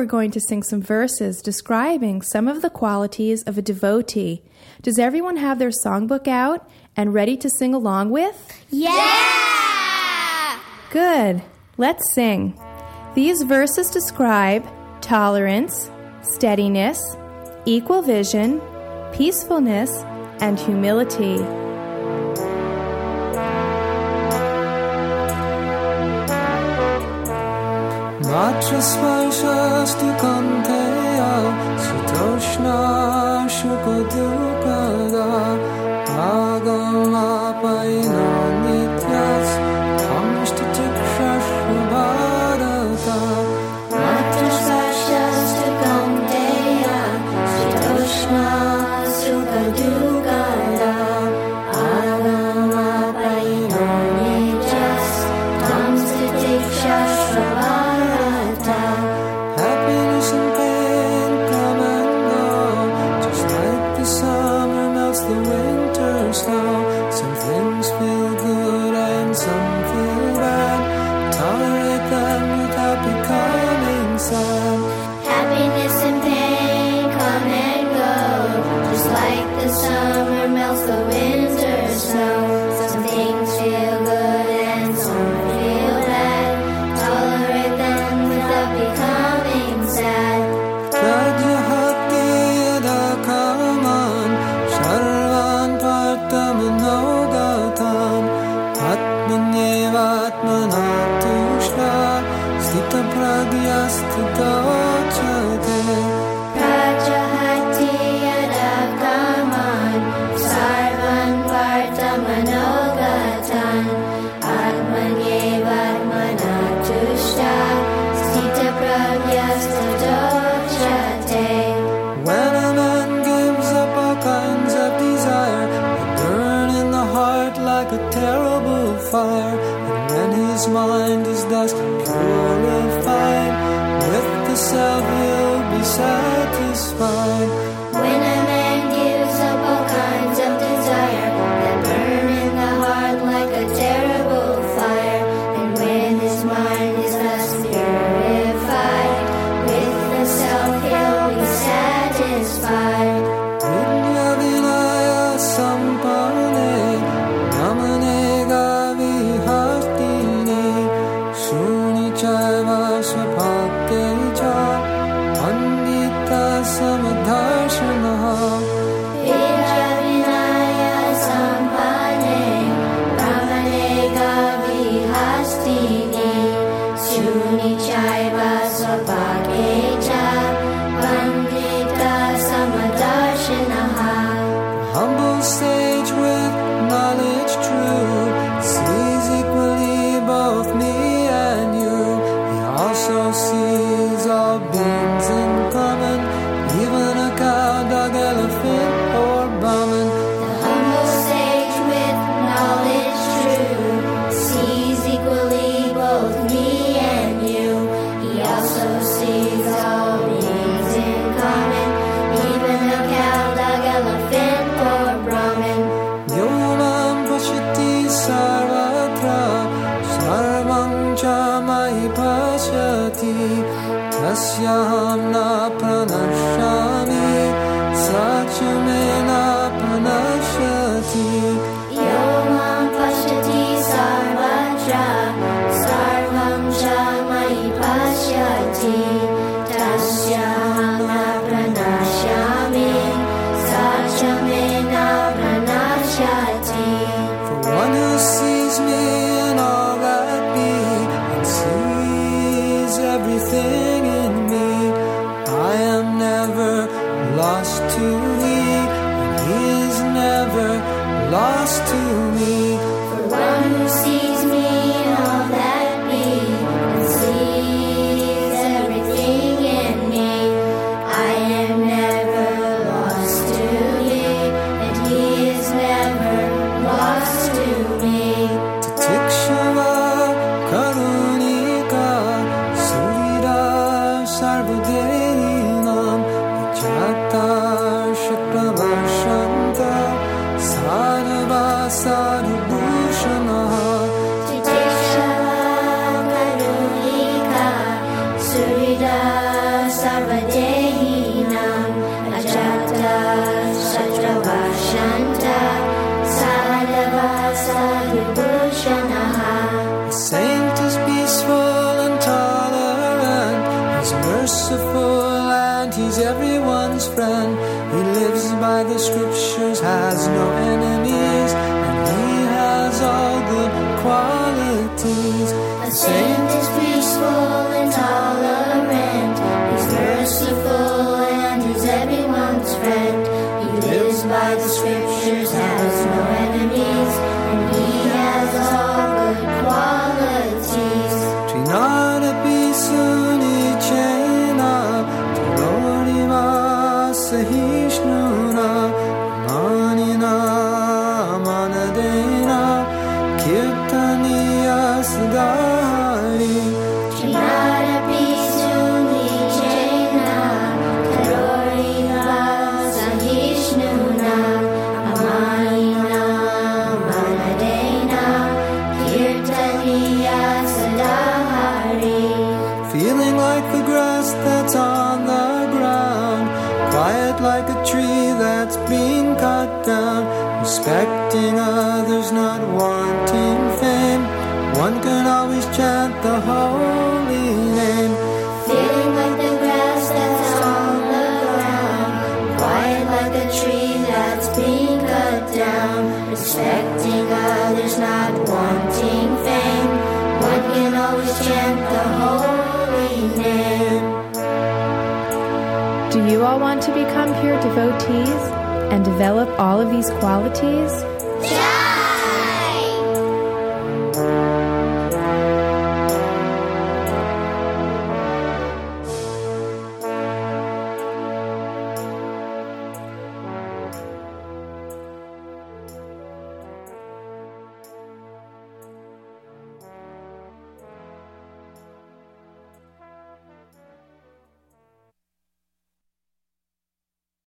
we're going to sing some verses describing some of the qualities of a devotee. Does everyone have their songbook out and ready to sing along with? Yeah! Good. Let's sing. These verses describe tolerance, steadiness, equal vision, peacefulness, and humility. मात्र स्पर्शस्तु कन्थया शीतोष्णा शुकदुःखदा आगमापैना नित्यास् Fire. And when his mind is thus purified, with the self he'll be satisfied. When a man gives up all kinds of desire that burn in the heart like a terrible fire, and when his mind is thus purified, with the self he'll be satisfied. तस्यां न प्रदर्शा never lost to me. For one who sees me in all that be and sees everything in me, I am never lost to thee, and he is never lost to me. Tikshava karunika suvira sarvadehinam jata shukravashanta sadhava sadhubhushanaha merciful and he's everyone's friend. He lives by the scriptures, has no enemies, and he has all good qualities. A saint is peaceful and tolerant. Feeling like the grass that's on the ground, quiet like a tree that's been cut down, respecting others, not wanting fame. One can always chant the holy name. Feeling like the grass that's on the ground, quiet like a tree that's being cut down, respecting others, not wanting chant the holy name. Do you all want to become pure devotees and develop all of these qualities?